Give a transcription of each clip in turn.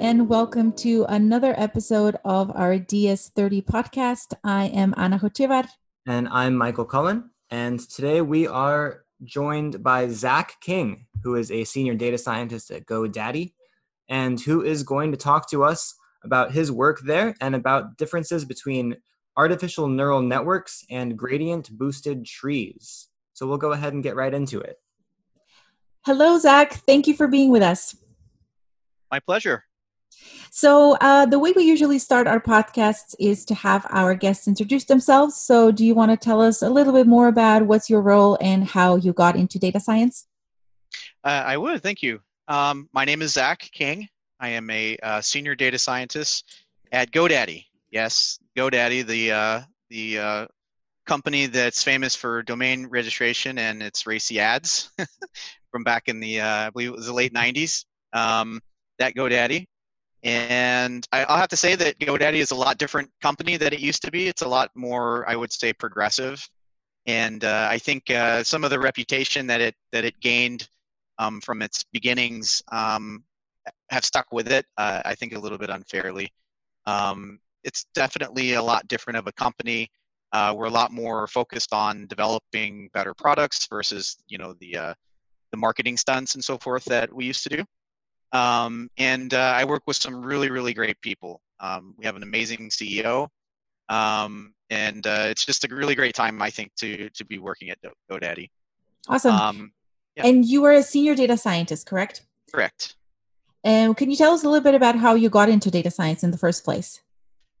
and welcome to another episode of our DS30 podcast. I am Ana Hochevar. And I'm Michael Cullen. And today we are joined by Zach King, who is a senior data scientist at GoDaddy, and who is going to talk to us about his work there and about differences between artificial neural networks and gradient boosted trees. So we'll go ahead and get right into it. Hello, Zach. Thank you for being with us. My pleasure. So, uh, the way we usually start our podcasts is to have our guests introduce themselves. So, do you want to tell us a little bit more about what's your role and how you got into data science? Uh, I would. Thank you. Um, my name is Zach King. I am a uh, senior data scientist at GoDaddy. Yes, GoDaddy, the uh, the uh, company that's famous for domain registration and its racy ads from back in the uh, I believe it was the late '90s. Um, that GoDaddy. And I, will have to say that GoDaddy is a lot different company than it used to be. It's a lot more, I would say, progressive. And uh, I think uh, some of the reputation that it that it gained um, from its beginnings um, have stuck with it. Uh, I think a little bit unfairly. Um, it's definitely a lot different of a company. Uh, we're a lot more focused on developing better products versus you know the uh, the marketing stunts and so forth that we used to do. Um, and uh, I work with some really, really great people. Um, we have an amazing CEO, um, and uh, it's just a really great time, I think, to to be working at GoDaddy. Awesome. Um, yeah. And you are a senior data scientist, correct? Correct. And can you tell us a little bit about how you got into data science in the first place?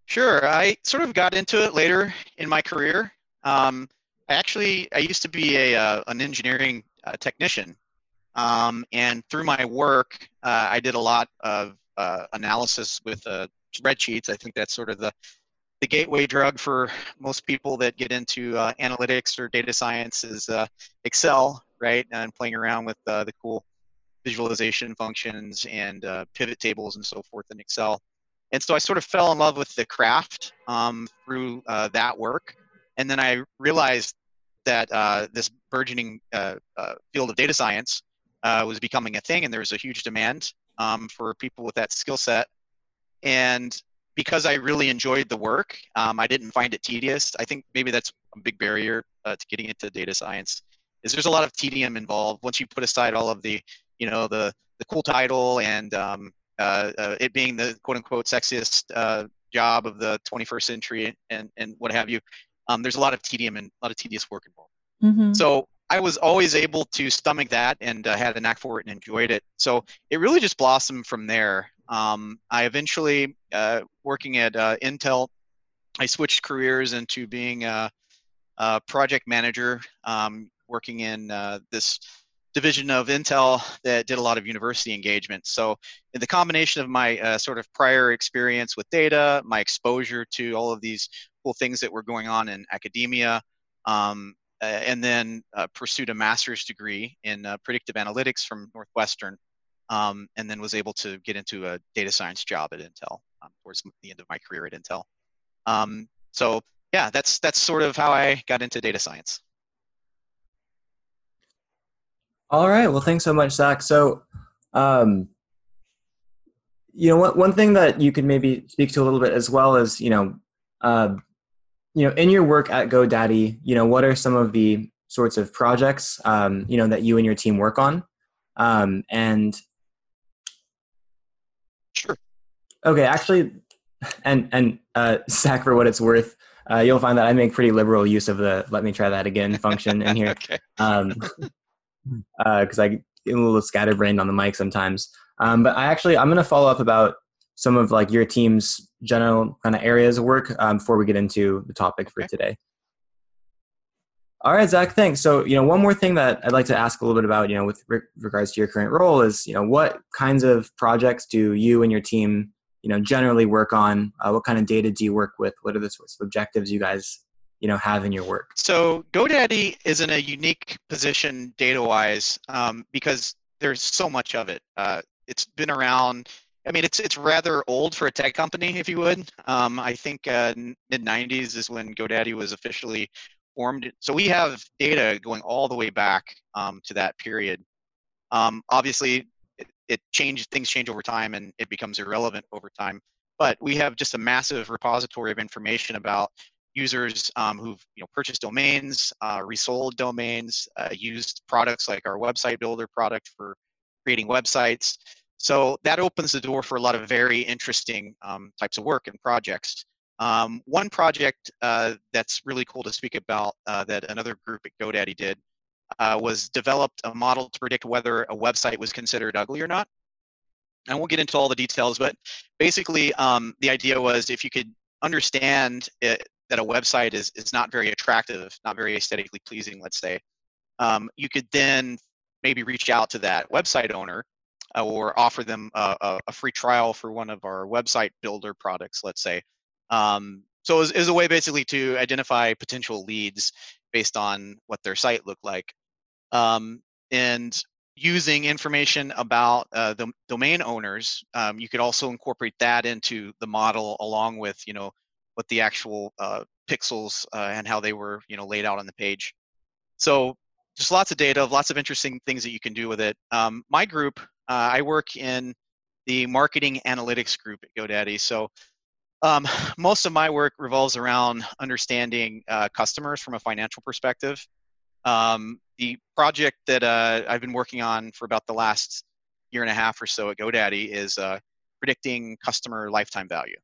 Sure. I sort of got into it later in my career. Um, I actually I used to be a uh, an engineering uh, technician um, and through my work, uh, I did a lot of uh, analysis with uh, spreadsheets. I think that's sort of the, the gateway drug for most people that get into uh, analytics or data science is uh, Excel, right? And playing around with uh, the cool visualization functions and pivot tables and so forth in Excel. And so I sort of fell in love with the craft um, through that work. And then I realized that this burgeoning field of data science uh, was becoming a thing, and there was a huge demand um, for people with that skill set. And because I really enjoyed the work, um, I didn't find it tedious. I think maybe that's a big barrier uh, to getting into data science. Is there's a lot of tedium involved once you put aside all of the, you know, the the cool title and um, uh, uh, it being the quote unquote sexiest uh, job of the 21st century and and what have you. Um, there's a lot of tedium and a lot of tedious work involved. Mm-hmm. So I was always able to stomach that and uh, had a knack for it and enjoyed it. So it really just blossomed from there. Um, I eventually, uh, working at uh, Intel, I switched careers into being a, a project manager, um, working in uh, this division of Intel that did a lot of university engagement. So, in the combination of my uh, sort of prior experience with data, my exposure to all of these cool things that were going on in academia, um, and then uh, pursued a master's degree in uh, predictive analytics from Northwestern, um, and then was able to get into a data science job at Intel um, towards the end of my career at Intel. Um, so yeah, that's that's sort of how I got into data science. All right. Well, thanks so much, Zach. So, um, you know, one, one thing that you could maybe speak to a little bit as well is, you know, uh, you know, in your work at GoDaddy, you know, what are some of the sorts of projects, um, you know, that you and your team work on? Um, and sure. Okay, actually, and and uh, Zach, for what it's worth, uh, you'll find that I make pretty liberal use of the "let me try that again" function in here, because um, uh, I get a little scatterbrained on the mic sometimes. Um, but I actually I'm going to follow up about some of like your team's general kind of areas of work um, before we get into the topic for today. All right, Zach, thanks. So, you know, one more thing that I'd like to ask a little bit about, you know, with re- regards to your current role is, you know, what kinds of projects do you and your team, you know, generally work on? Uh, what kind of data do you work with? What are the sorts of objectives you guys, you know, have in your work? So, GoDaddy is in a unique position data-wise um, because there's so much of it. Uh, it's been around I mean, it's it's rather old for a tech company, if you would. Um, I think uh, mid '90s is when GoDaddy was officially formed. So we have data going all the way back um, to that period. Um, obviously, it changes things change over time and it becomes irrelevant over time. But we have just a massive repository of information about users um, who've you know purchased domains, uh, resold domains, uh, used products like our website builder product for creating websites. So that opens the door for a lot of very interesting um, types of work and projects. Um, one project uh, that's really cool to speak about uh, that another group at GoDaddy did uh, was developed a model to predict whether a website was considered ugly or not. And we'll get into all the details, but basically um, the idea was if you could understand it, that a website is, is not very attractive, not very aesthetically pleasing, let's say, um, you could then maybe reach out to that website owner or offer them a, a, free trial for one of our website builder products, let's say. Um, so it was, a way basically to identify potential leads based on what their site looked like. Um, and using information about uh, the domain owners, um, you could also incorporate that into the model along with, you know, what the actual uh, pixels uh, and how they were, you know, laid out on the page. So just lots of data, lots of interesting things that you can do with it. Um, my group, uh, I work in the marketing analytics group at GoDaddy. So um, most of my work revolves around understanding uh, customers from a financial perspective. Um, the project that uh, I've been working on for about the last year and a half or so at GoDaddy is uh, predicting customer lifetime value.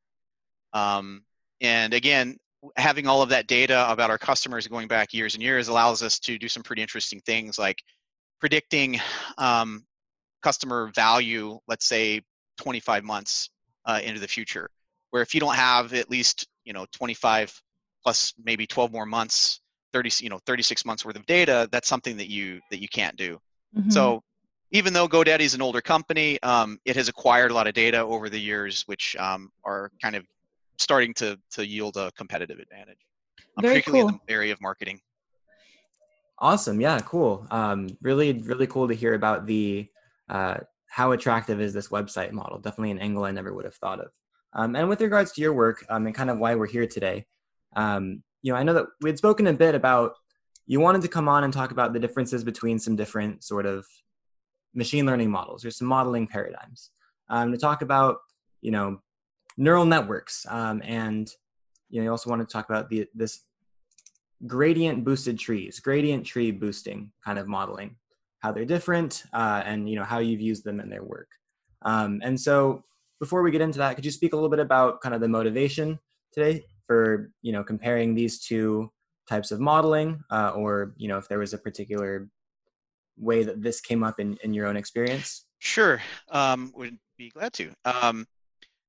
Um, and again, having all of that data about our customers going back years and years allows us to do some pretty interesting things like predicting um, customer value, let's say 25 months uh, into the future where if you don't have at least you know 25 plus maybe 12 more months 30 you know 36 months worth of data that's something that you that you can't do mm-hmm. so even though godaddy is an older company um, it has acquired a lot of data over the years which um, are kind of starting to to yield a competitive advantage. Um, Very particularly cool. in the area of marketing. Awesome. Yeah cool. Um, really really cool to hear about the uh, how attractive is this website model? Definitely an angle i never would have thought of. Um, and with regards to your work um, and kind of why we're here today, um, you know, I know that we had spoken a bit about you wanted to come on and talk about the differences between some different sort of machine learning models or some modeling paradigms. Um, to talk about, you know, neural networks, um, and you know, you also want to talk about the this gradient boosted trees, gradient tree boosting kind of modeling, how they're different, uh, and you know how you've used them in their work. Um, and so before we get into that, could you speak a little bit about kind of the motivation today for you know comparing these two types of modeling, uh, or you know if there was a particular way that this came up in, in your own experience? Sure, um, would be glad to. Um,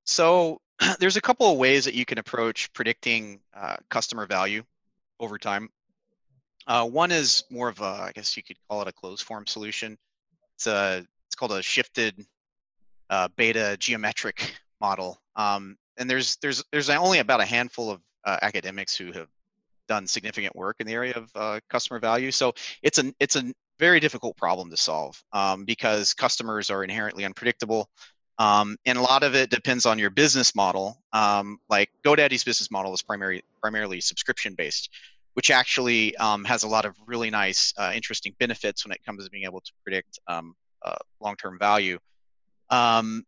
so there's a couple of ways that you can approach predicting uh, customer value over time. Uh, one is more of a, I guess you could call it a closed form solution. It's a, it's called a shifted uh, beta geometric model. Um, and there's there's there's only about a handful of uh, academics who have done significant work in the area of uh, customer value. So it's a it's a very difficult problem to solve um, because customers are inherently unpredictable. Um, and a lot of it depends on your business model. Um, like GoDaddy's business model is primary, primarily subscription based, which actually um, has a lot of really nice, uh, interesting benefits when it comes to being able to predict um, uh, long term value. Um,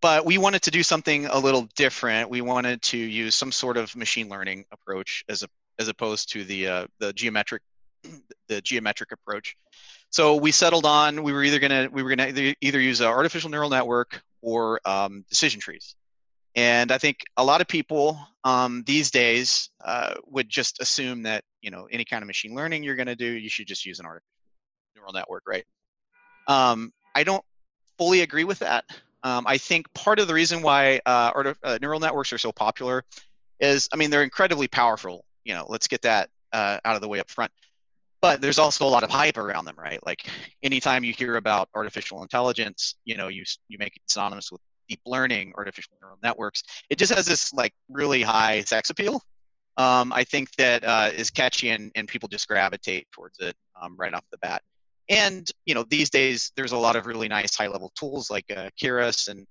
but we wanted to do something a little different. We wanted to use some sort of machine learning approach as a as opposed to the uh, the geometric the geometric approach. So we settled on we were either gonna we were gonna either, either use an artificial neural network or um, decision trees. And I think a lot of people um, these days uh, would just assume that you know any kind of machine learning you're to do, you should just use an artificial neural network, right? Um, I don't fully agree with that. Um, I think part of the reason why uh, uh, neural networks are so popular is, I mean, they're incredibly powerful. You know, let's get that uh, out of the way up front. But there's also a lot of hype around them, right? Like anytime you hear about artificial intelligence, you know, you you make it synonymous with deep learning, artificial neural networks. It just has this like really high sex appeal. Um, I think that uh, is catchy and, and people just gravitate towards it um, right off the bat. And you know, these days there's a lot of really nice high-level tools like uh, Keras and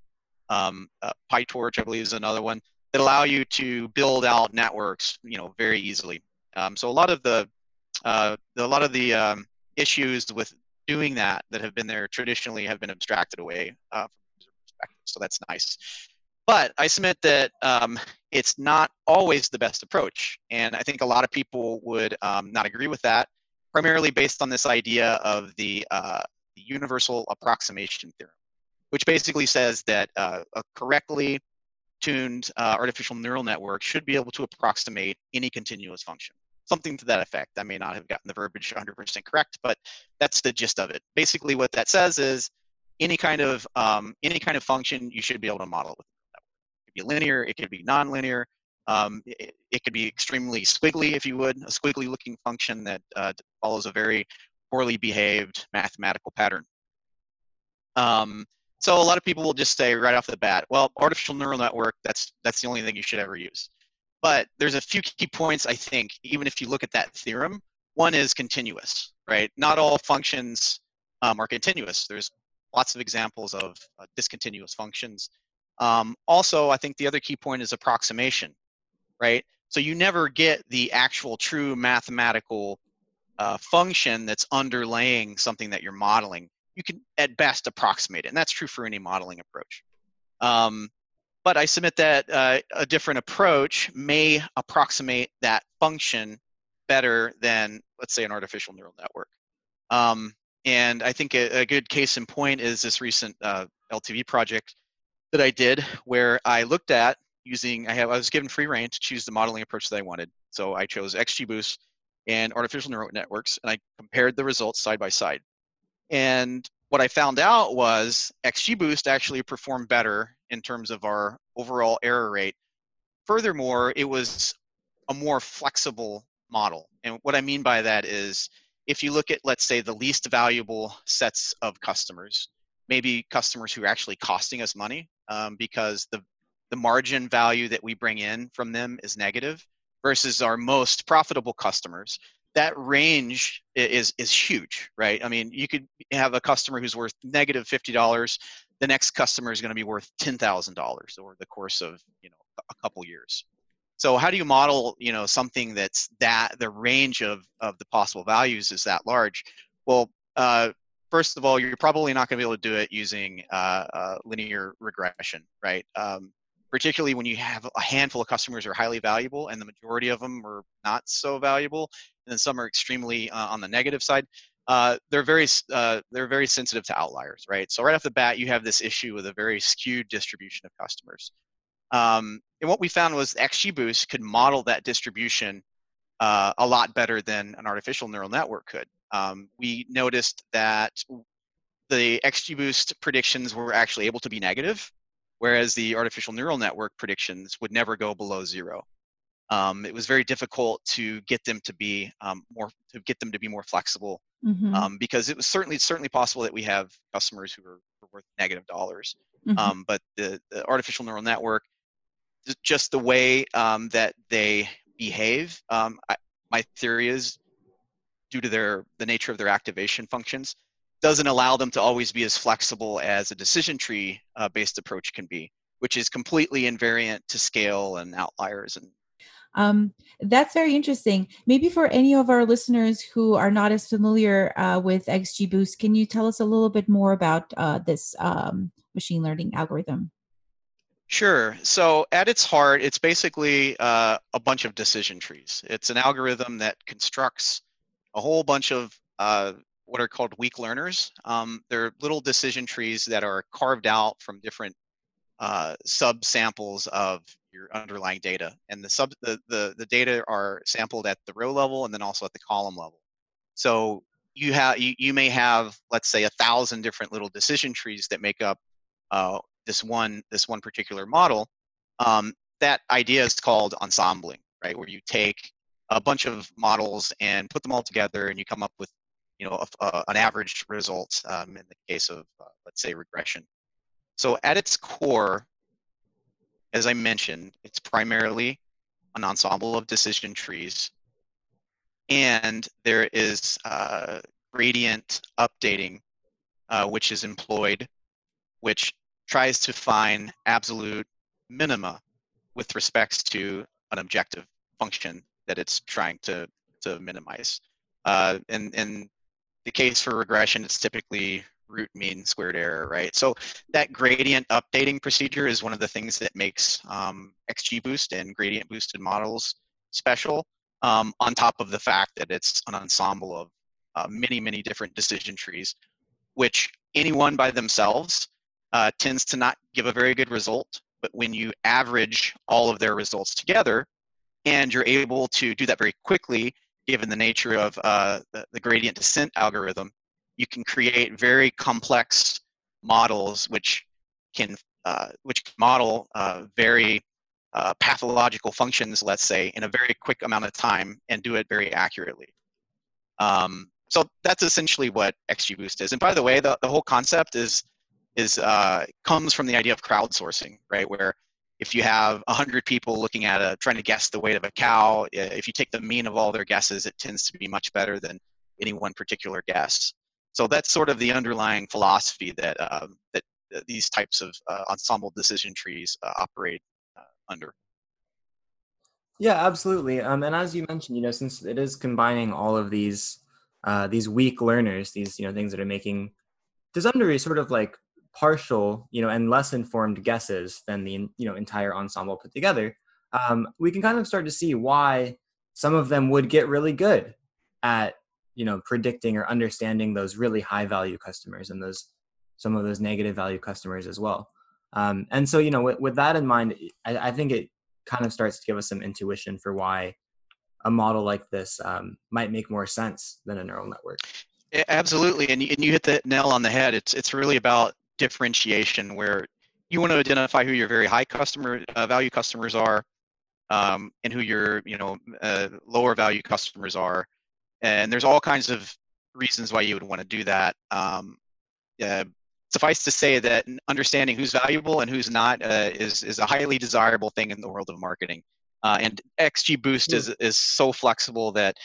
um, uh, PyTorch, I believe, is another one that allow you to build out networks, you know, very easily. Um, so a lot of the a lot of the um, issues with doing that that have been there traditionally have been abstracted away uh, from user perspective. So that's nice. But I submit that um, it's not always the best approach. And I think a lot of people would um, not agree with that, primarily based on this idea of the, uh, the universal approximation theorem, which basically says that uh, a correctly tuned uh, artificial neural network should be able to approximate any continuous function. Something to that effect. I may not have gotten the verbiage 100% correct, but that's the gist of it. Basically, what that says is any kind of um, any kind of function you should be able to model with It could be linear, it could be nonlinear, um, it, it, could be extremely squiggly, if you would, a squiggly looking function that uh, follows a very poorly behaved mathematical pattern. Um, so a lot of people will just say right off the bat, well, artificial neural network, that's, that's the only thing you should ever use. But there's a few key points, I think, even if you look at that theorem. One is continuous, right? Not all functions um, are continuous. There's lots of examples of uh, discontinuous functions um, also, I think the other key point is approximation, right? So you never get the actual true mathematical uh, function that's underlaying something that you're modeling. You can at best approximate it, and that's true for any modeling approach. Um, but I submit that uh, a different approach may approximate that function better than, let's say, an artificial neural network. Um, and I think a, a, good case in point is this recent uh, LTV project that I did where I looked at using, I, have, I was given free reign to choose the modeling approach that I wanted. So I chose XGBoost and artificial neural networks, and I compared the results side by side. And what I found out was XGBoost actually performed better in terms of our overall error rate. Furthermore, it was a more flexible model. And what I mean by that is if you look at, let's say, the least valuable sets of customers, maybe customers who are actually costing us money um, because the, the margin value that we bring in from them is negative versus our most profitable customers that range is is huge right i mean you could have a customer who's worth negative $50 the next customer is going to be worth $10000 over the course of you know a couple years so how do you model you know something that's that the range of of the possible values is that large well uh, first of all, you're probably not going to be able to do it using uh, uh, linear regression, right? Um, particularly when you have a handful of customers who are highly valuable and the majority of them are not so valuable, and then some are extremely uh, on the negative side. Uh, they're very uh, they're very sensitive to outliers, right? So right off the bat, you have this issue with a very skewed distribution of customers. Um, and what we found was XGBoost could model that distribution uh, a lot better than an artificial neural network could um, we noticed that the XGBoost predictions were actually able to be negative, whereas the artificial neural network predictions would never go below zero. Um, it was very difficult to get them to be um, more to get them to be more flexible mm-hmm. um, because it was certainly it's certainly possible that we have customers who are, worth negative dollars, mm-hmm. Um, but the, the, artificial neural network, just the way um, that they behave, um, I, my theory is due to their the nature of their activation functions doesn't allow them to always be as flexible as a decision tree uh, based approach can be which is completely invariant to scale and outliers and um, that's very interesting. Maybe for any of our listeners who are not as familiar uh, with XGBoost, can you tell us a little bit more about uh, this um, machine learning algorithm? Sure. So at its heart, it's basically uh, a bunch of decision trees. It's an algorithm that constructs a whole bunch of uh, what are called weak learners. Um, they're little decision trees that are carved out from different uh, sub-samples of your underlying data. And the, sub, the, the, the data are sampled at the row level and then also at the column level. So you, have, you, you may have, let's say, a thousand different little decision trees that make up uh, this, one, this one particular model. Um, that idea is called ensembling, right? Where you take a bunch of models and put them all together and you come up with you know a, a, an average result um, in the case of uh, let's say regression so at its core as i mentioned it's primarily an ensemble of decision trees and there is uh, gradient updating uh, which is employed which tries to find absolute minima with respects to an objective function that it's trying to to minimize. Uh, and in the case for regression, it's typically root mean squared error, right? So that gradient updating procedure is one of the things that makes um, XGBoost and gradient boosted models special, um, on top of the fact that it's an ensemble of uh, many, many different decision trees, which anyone by themselves uh, tends to not give a very good result. But when you average all of their results together, and you're able to do that very quickly, given the nature of uh, the, the gradient descent algorithm, you can create very complex models which can uh, which model uh, very uh, pathological functions, let's say, in a very quick amount of time and do it very accurately. Um, so that's essentially what XGBoost is. And by the way, the, the whole concept is is uh, comes from the idea of crowdsourcing, right? Where if you have 100 people looking at a trying to guess the weight of a cow, if you take the mean of all their guesses, it tends to be much better than any one particular guess. So that's sort of the underlying philosophy that uh, that uh, these types of uh, ensemble decision trees uh, operate uh, under. Yeah, absolutely. Um, and as you mentioned, you know, since it is combining all of these uh, these weak learners, these you know things that are making to some degree sort of like partial, you know, and less informed guesses than the you know entire ensemble put together, um, we can kind of start to see why some of them would get really good at you know predicting or understanding those really high value customers and those some of those negative value customers as well. Um, and so you know with, with that in mind I, I, think it kind of starts to give us some intuition for why a model like this um, might make more sense than a neural network. Absolutely. And you, and you hit the nail on the head. It's it's really about differentiation where you want to identify who your very high customer uh, value customers are um, and who your you know uh, lower value customers are and there's all kinds of reasons why you would want to do that. Um, uh, suffice to say that understanding who's valuable and who's not uh, is is a highly desirable thing in the world of marketing. Uh, and XGBoost is is so flexible that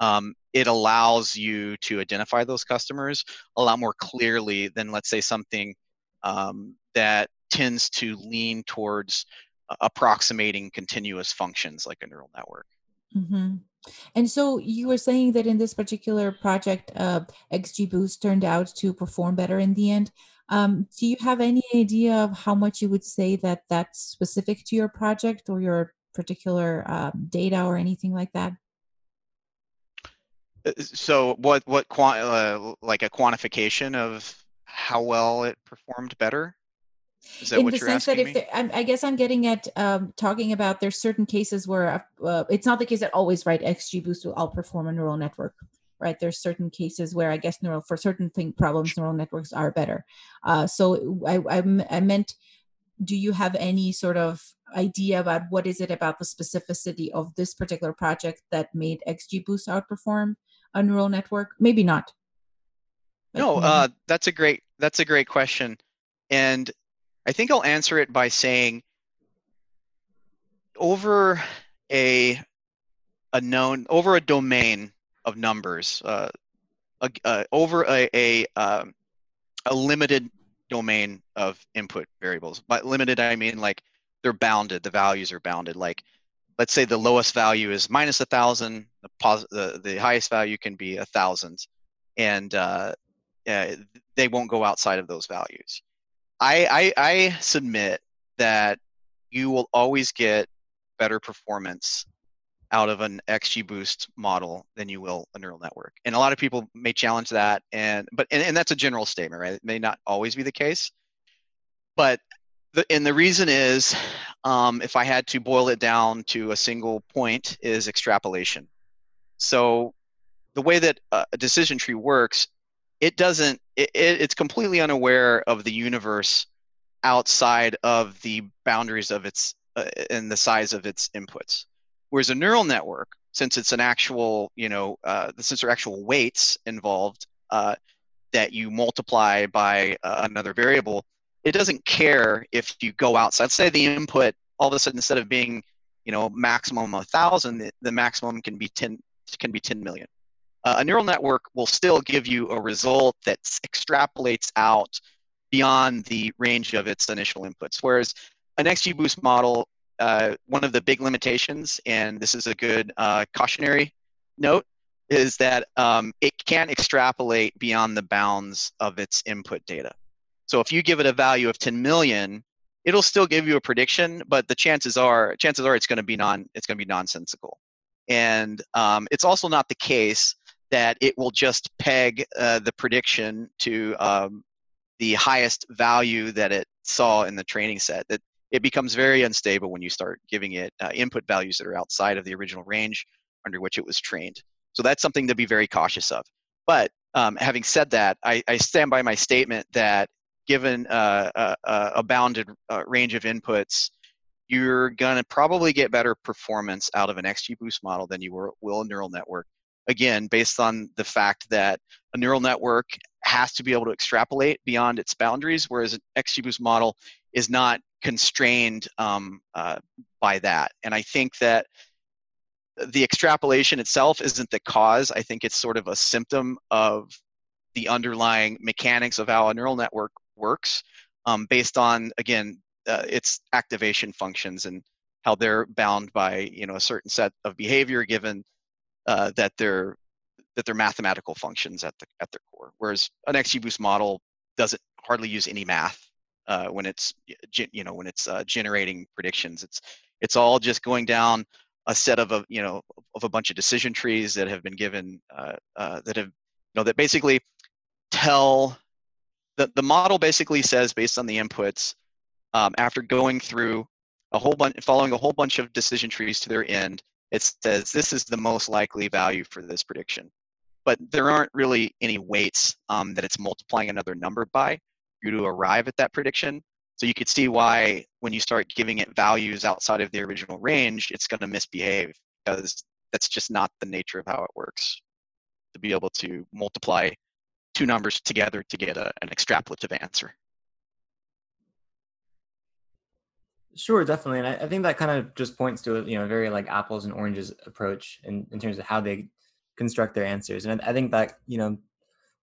um, it allows you to identify those customers a lot more clearly than let's say something um, that tends to lean towards approximating continuous functions like a neural network. Mm-hmm. And so you were saying that in this particular project, uh, XGBoost turned out to perform better in the end. Um, do you have any idea of how much you would say that that's specific to your project or your particular um, data or anything like that? Uh, so what what uh, like a quantification of how well it performed better? Is that in what the you're sense that if me? I guess I'm getting at um, talking about there's certain cases where uh, it's not the case that always right XGBoost will outperform a neural network right? There's certain cases where i guess neural for certain thing problems neural networks are better. Uh, so I, I, I meant do you have any sort of idea about what is it about the specificity of this particular project that made xgboost outperform a neural network? Maybe not. No, uh, that's a great that's a great question, and I think I'll answer it by saying over a a known over a domain of numbers, uh, a, uh, over a a, um, a limited domain of input variables. By limited, I mean like they're bounded. The values are bounded. Like let's say the lowest value is minus a thousand. The, pos- the the highest value can be a thousand, and uh, uh, they won't go outside of those values. I, I, I submit that you will always get better performance out of an XGBoost model than you will a neural network. And a lot of people may challenge that, and but and, and that's a general statement, right? It may not always be the case, but the and the reason is, um, if I had to boil it down to a single point, is extrapolation. So the way that a decision tree works it doesn't it, it's completely unaware of the universe outside of the boundaries of its uh, and the size of its inputs. Whereas a neural network since it's an actual you know uh, since there are actual weights involved uh, that you multiply by uh, another variable it doesn't care if you go outside. Say the input all of a sudden instead of being you know maximum a thousand the, the maximum can be 10 can be 10 million uh, a neural network will still give you a result that extrapolates out beyond the range of its initial inputs. Whereas an XGBoost model, uh, one of the big limitations, and this is a good uh, cautionary note, is that um, it can't extrapolate beyond the bounds of its input data. So if you give it a value of 10 million, it'll still give you a prediction, but the chances are chances are it's going to be non it's going to be nonsensical. And um, it's also not the case that it will just peg uh, the prediction to um, the highest value that it saw in the training set. That it becomes very unstable when you start giving it uh, input values that are outside of the original range under which it was trained. So that's something to be very cautious of. But um, having said that, I, I, stand by my statement that given uh, a, a, bounded uh, range of inputs, you're going to probably get better performance out of an XGBoost model than you will a neural network. Again, based on the fact that a neural network has to be able to extrapolate beyond its boundaries, whereas an XGBoost model is not constrained um, uh, by that. And I think that the extrapolation itself isn't the cause. I think it's sort of a symptom of the underlying mechanics of how a neural network works um, based on, again, uh, its activation functions and how they're bound by you know a certain set of behavior given uh, that they're that they're mathematical functions at the at their core. Whereas an XGBoost model doesn't hardly use any math uh, when it's you know when it's uh, generating predictions. It's it's all just going down a set of a you know of a bunch of decision trees that have been given uh, uh, that have you know that basically tell the the model basically says based on the inputs um, after going through a whole bunch following a whole bunch of decision trees to their end it says this is the most likely value for this prediction but there aren't really any weights um, that it's multiplying another number by you to arrive at that prediction. So you could see why when you start giving it values outside of the original range, it's going to misbehave because that's just not the nature of how it works to be able to multiply two numbers together to get a, an extrapolative answer. Sure, definitely, and I, I, think that kind of just points to a you know very like apples and oranges approach in, in terms of how they construct their answers, and I, I think that you know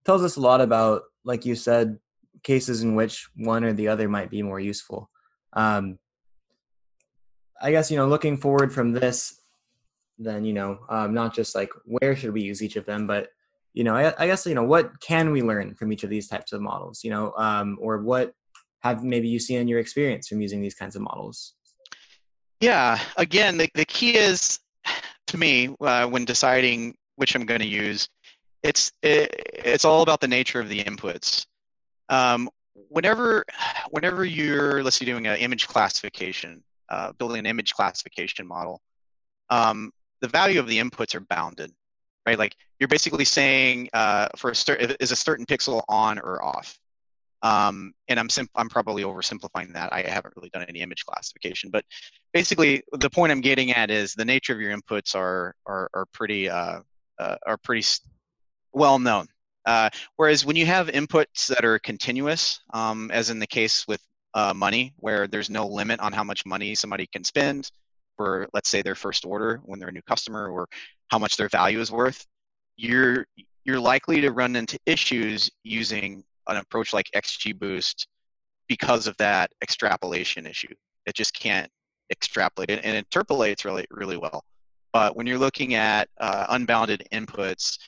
tells us a lot about, like you said, cases in which one or the other might be more useful. Um, I guess you know, looking forward from this, then you know, um, not just like where should we use each of them, but you know, I, I, guess you know, what can we learn from each of these types of models? You know, um, or what have maybe you seen in your experience from using these kinds of models? Yeah, again, the, the key is to me uh, when deciding which I'm going to use, it's it, it's all about the nature of the inputs. Um, whenever, whenever you're, let's say, doing an image classification, uh, building an image classification model, um, the value of the inputs are bounded, right? Like you're basically saying uh, for a certain is a certain pixel on or off. Um, and I'm sim- I'm probably oversimplifying that. I haven't really done any image classification, but basically the point I'm getting at is the nature of your inputs are are are pretty uh, uh, are pretty well known. Uh, whereas when you have inputs that are continuous, um, as in the case with uh, money, where there's no limit on how much money somebody can spend for, let's say, their first order when they're a new customer, or how much their value is worth, you're you're likely to run into issues using an approach like XGBoost because of that extrapolation issue. It just can't extrapolate it and interpolates really really well. But when you're looking at uh, unbounded inputs,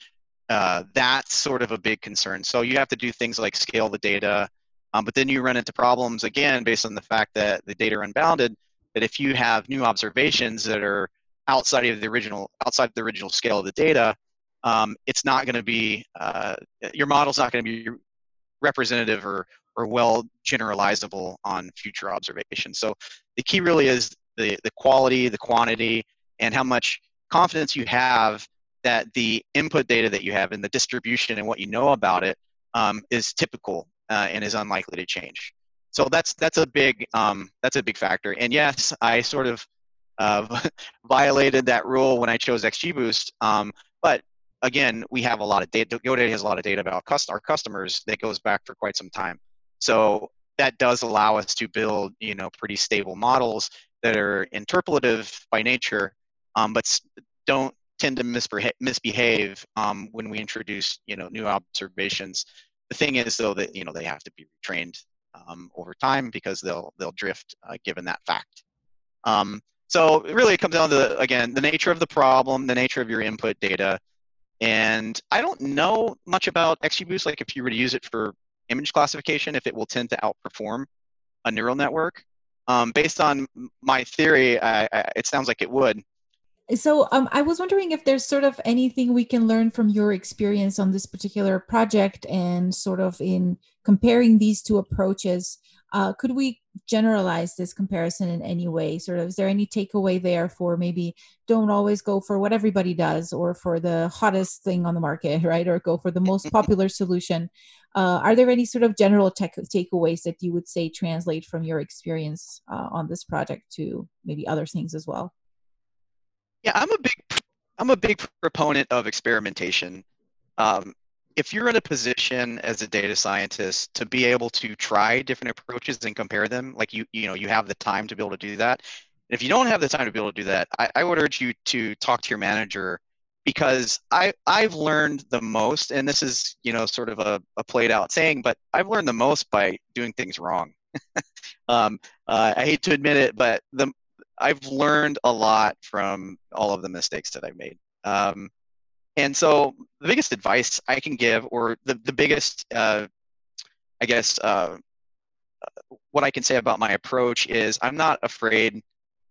uh, that's sort of a big concern. So you have to do things like scale the data, um, but then you run into problems again based on the fact that the data are unbounded. That if you have new observations that are outside of the original outside the original scale of the data, um, it's not going to be uh, your model's not going to be representative or or well generalizable on future observations. So the key really is the the quality, the quantity, and how much confidence you have that the input data that you have and the distribution and what you know about it um, is typical uh, and is unlikely to change. So that's that's a big um, that's a big factor. And yes, I sort of uh, violated that rule when I chose XGBoost. Um, but again, we have a lot of data. GoDaddy has a lot of data about our customers that goes back for quite some time. So that does allow us to build, you know, pretty stable models that are interpolative by nature, um, but don't tend to misbehave um, when we introduce you know new observations. The thing is though that you know they have to be retrained um, over time because they'll they'll drift uh, given that fact. Um, so really it comes down to again the nature of the problem, the nature of your input data, And I don't know much about XGBoost, like if you were to use it for image classification, if it will tend to outperform a neural network. Um, based on my theory, I, I, it sounds like it would. So um, I was wondering if there's sort of anything we can learn from your experience on this particular project and sort of in comparing these two approaches. Uh, could we generalize this comparison in any way? Sort of, is there any takeaway there for maybe don't always go for what everybody does or for the hottest thing on the market, right? Or go for the most popular solution. Uh, are there any sort of general tech takeaways that you would say translate from your experience uh, on this project to maybe other things as well? Yeah, I'm a big I'm a big proponent of experimentation. Um, if you're in a position as a data scientist to be able to try different approaches and compare them, like you you know you have the time to be able to do that. And if you don't have the time to be able to do that, I, I would urge you to talk to your manager because I I've learned the most, and this is you know sort of a, a played out saying, but I've learned the most by doing things wrong. um, uh, I hate to admit it, but the I've learned a lot from all of the mistakes that I've made. Um, and so the biggest advice I can give, or the, the biggest, uh, I guess, uh, what I can say about my approach is I'm not afraid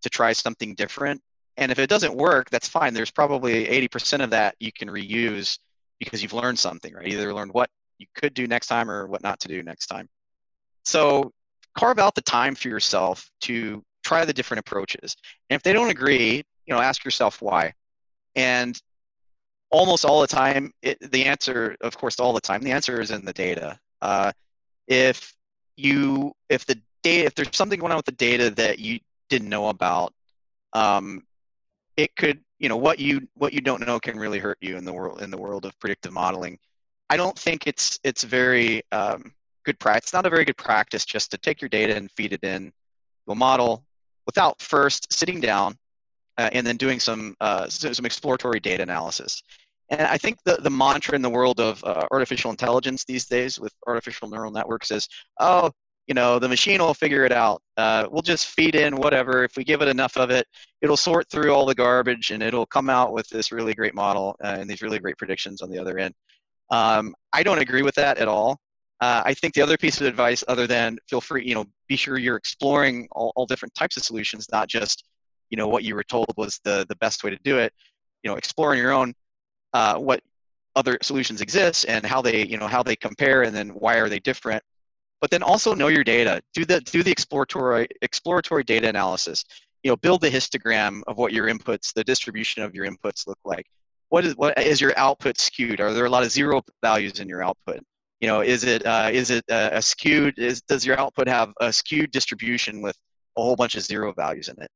to try something different. And if it doesn't work, that's fine. There's probably 80% of that you can reuse because you've learned something, right? Either learned what you could do next time or what not to do next time. So carve out the time for yourself to try the different approaches. And if they don't agree, you know, ask yourself why. And almost all the time, it, the answer, of course, all the time, the answer is in the data. Uh, if you, if the data, if there's something going on with the data that you didn't know about, um, it could, you know, what you what you don't know can really hurt you in the world in the world of predictive modeling. I don't think it's it's very um, good practice. It's not a very good practice just to take your data and feed it in to a model without first sitting down uh, and then doing some uh, some exploratory data analysis. And I think the, the mantra in the world of uh, artificial intelligence these days with artificial neural networks is, oh, you know, the machine will figure it out. Uh, we'll just feed in whatever. If we give it enough of it, it'll sort through all the garbage and it'll come out with this really great model uh, and these really great predictions on the other end. Um, I don't agree with that at all. Uh, I think the other piece of advice, other than feel free, you know, be sure you're exploring all, all different types of solutions, not just, you know, what you were told was the the best way to do it. You know, exploring your own uh, what other solutions exist and how they you know how they compare and then why are they different. But then also know your data. Do the do the exploratory exploratory data analysis. You know build the histogram of what your inputs the distribution of your inputs look like. What is what is your output skewed? Are there a lot of zero values in your output? You know is it uh, is it uh, a skewed is does your output have a skewed distribution with a whole bunch of zero values in it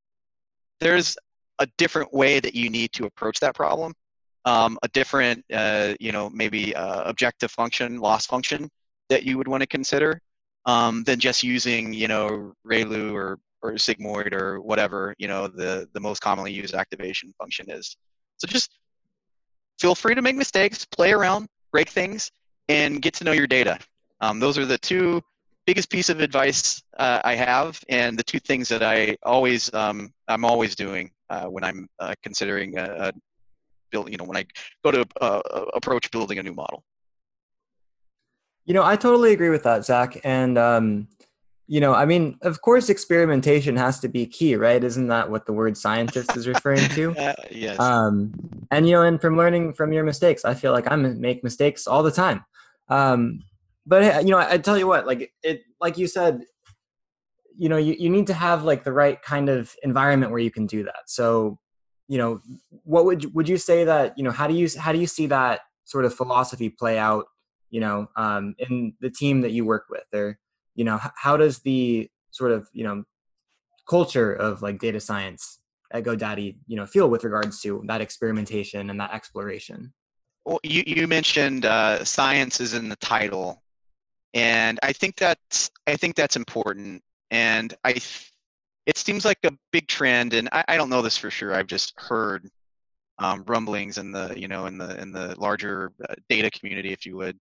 there's a different way that you need to approach that problem um, a different, uh, you know, maybe uh, objective function, loss function that you would want to consider um, than just using, you know, ReLU or, or sigmoid or whatever, you know, the, the most commonly used activation function is. So just feel free to make mistakes, play around, break things, and get to know your data. Um, those are the two biggest piece of advice uh, I have, and the two things that I always um, I'm always doing uh, when I'm uh, considering a, build, you know, when I go to uh, uh, approach building a new model. You know, I totally agree with that, Zach. And, um, you know, I mean, of course, experimentation has to be key, right? Isn't that what the word scientist is referring to? uh, yes. Um, and you know, and from learning from your mistakes, I feel like I make mistakes all the time. Um, but you know, I, I tell you what, like it, like you said, you know, you, you need to have like the right kind of environment where you can do that. So you know what would would you say that you know how do you how do you see that sort of philosophy play out you know um, in the team that you work with? Or you know how does the sort of you know culture of like data science at godaddy you know feel with regards to that experimentation and that exploration? Well you, you mentioned uh, science is in the title and i think that's i think that's important and i it seems like a big trend, and I, I don't know this for sure. I've just heard um, rumblings in the you know in the in the larger uh, data community, if you would,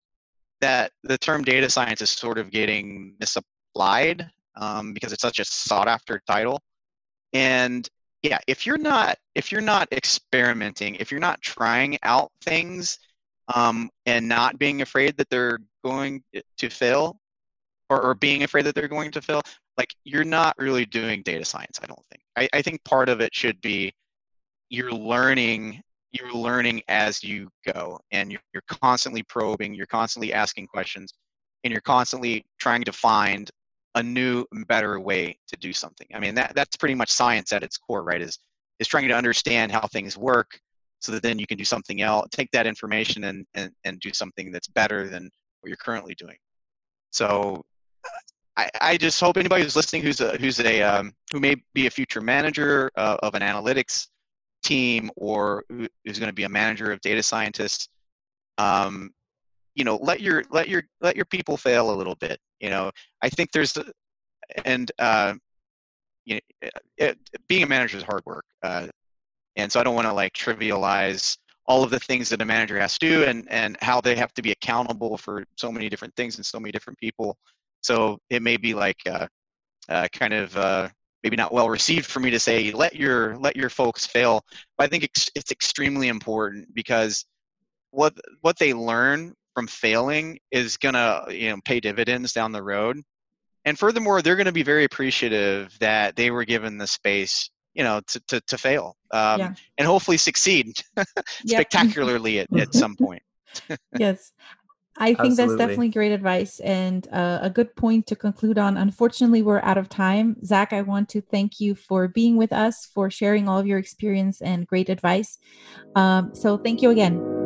that the term data science is sort of getting misapplied um, because it's such a sought after title. And yeah, if you're not if you're not experimenting, if you're not trying out things um, and not being afraid that they're going to fail, or, or being afraid that they're going to fail, like you're not really doing data science. I don't think. I, I think part of it should be you're learning you're learning as you go and you're, you're constantly probing you're constantly asking questions and you're constantly trying to find a new better way to do something i mean that, that's pretty much science at its core right is is trying to understand how things work so that then you can do something else take that information and and, and do something that's better than what you're currently doing. So I, I just hope anybody who's listening who's a who's a um, who may be a future manager uh, of an analytics team or who's going to be a manager of data scientists um, you know let your let your let your people fail a little bit you know. I think there's and uh, you know, it, it, being a manager is hard work uh, and so i don't want to like trivialize all of the things that a manager has to do and and how they have to be accountable for so many different things and so many different people. So it may be like uh, uh, kind of uh, maybe not well received for me to say let your let your folks fail. But i think it's, it's extremely important because what what they learn from failing is gonna you know pay dividends down the road. And furthermore they're going to be very appreciative that they were given the space you know to to, to fail um, yeah. and hopefully succeed spectacularly at, at some point yes I think Absolutely. that's definitely great advice and uh, a good point to conclude on. Unfortunately, we're out of time. Zach, I want to thank you for being with us, for sharing all of your experience and great advice. Um, so, thank you again.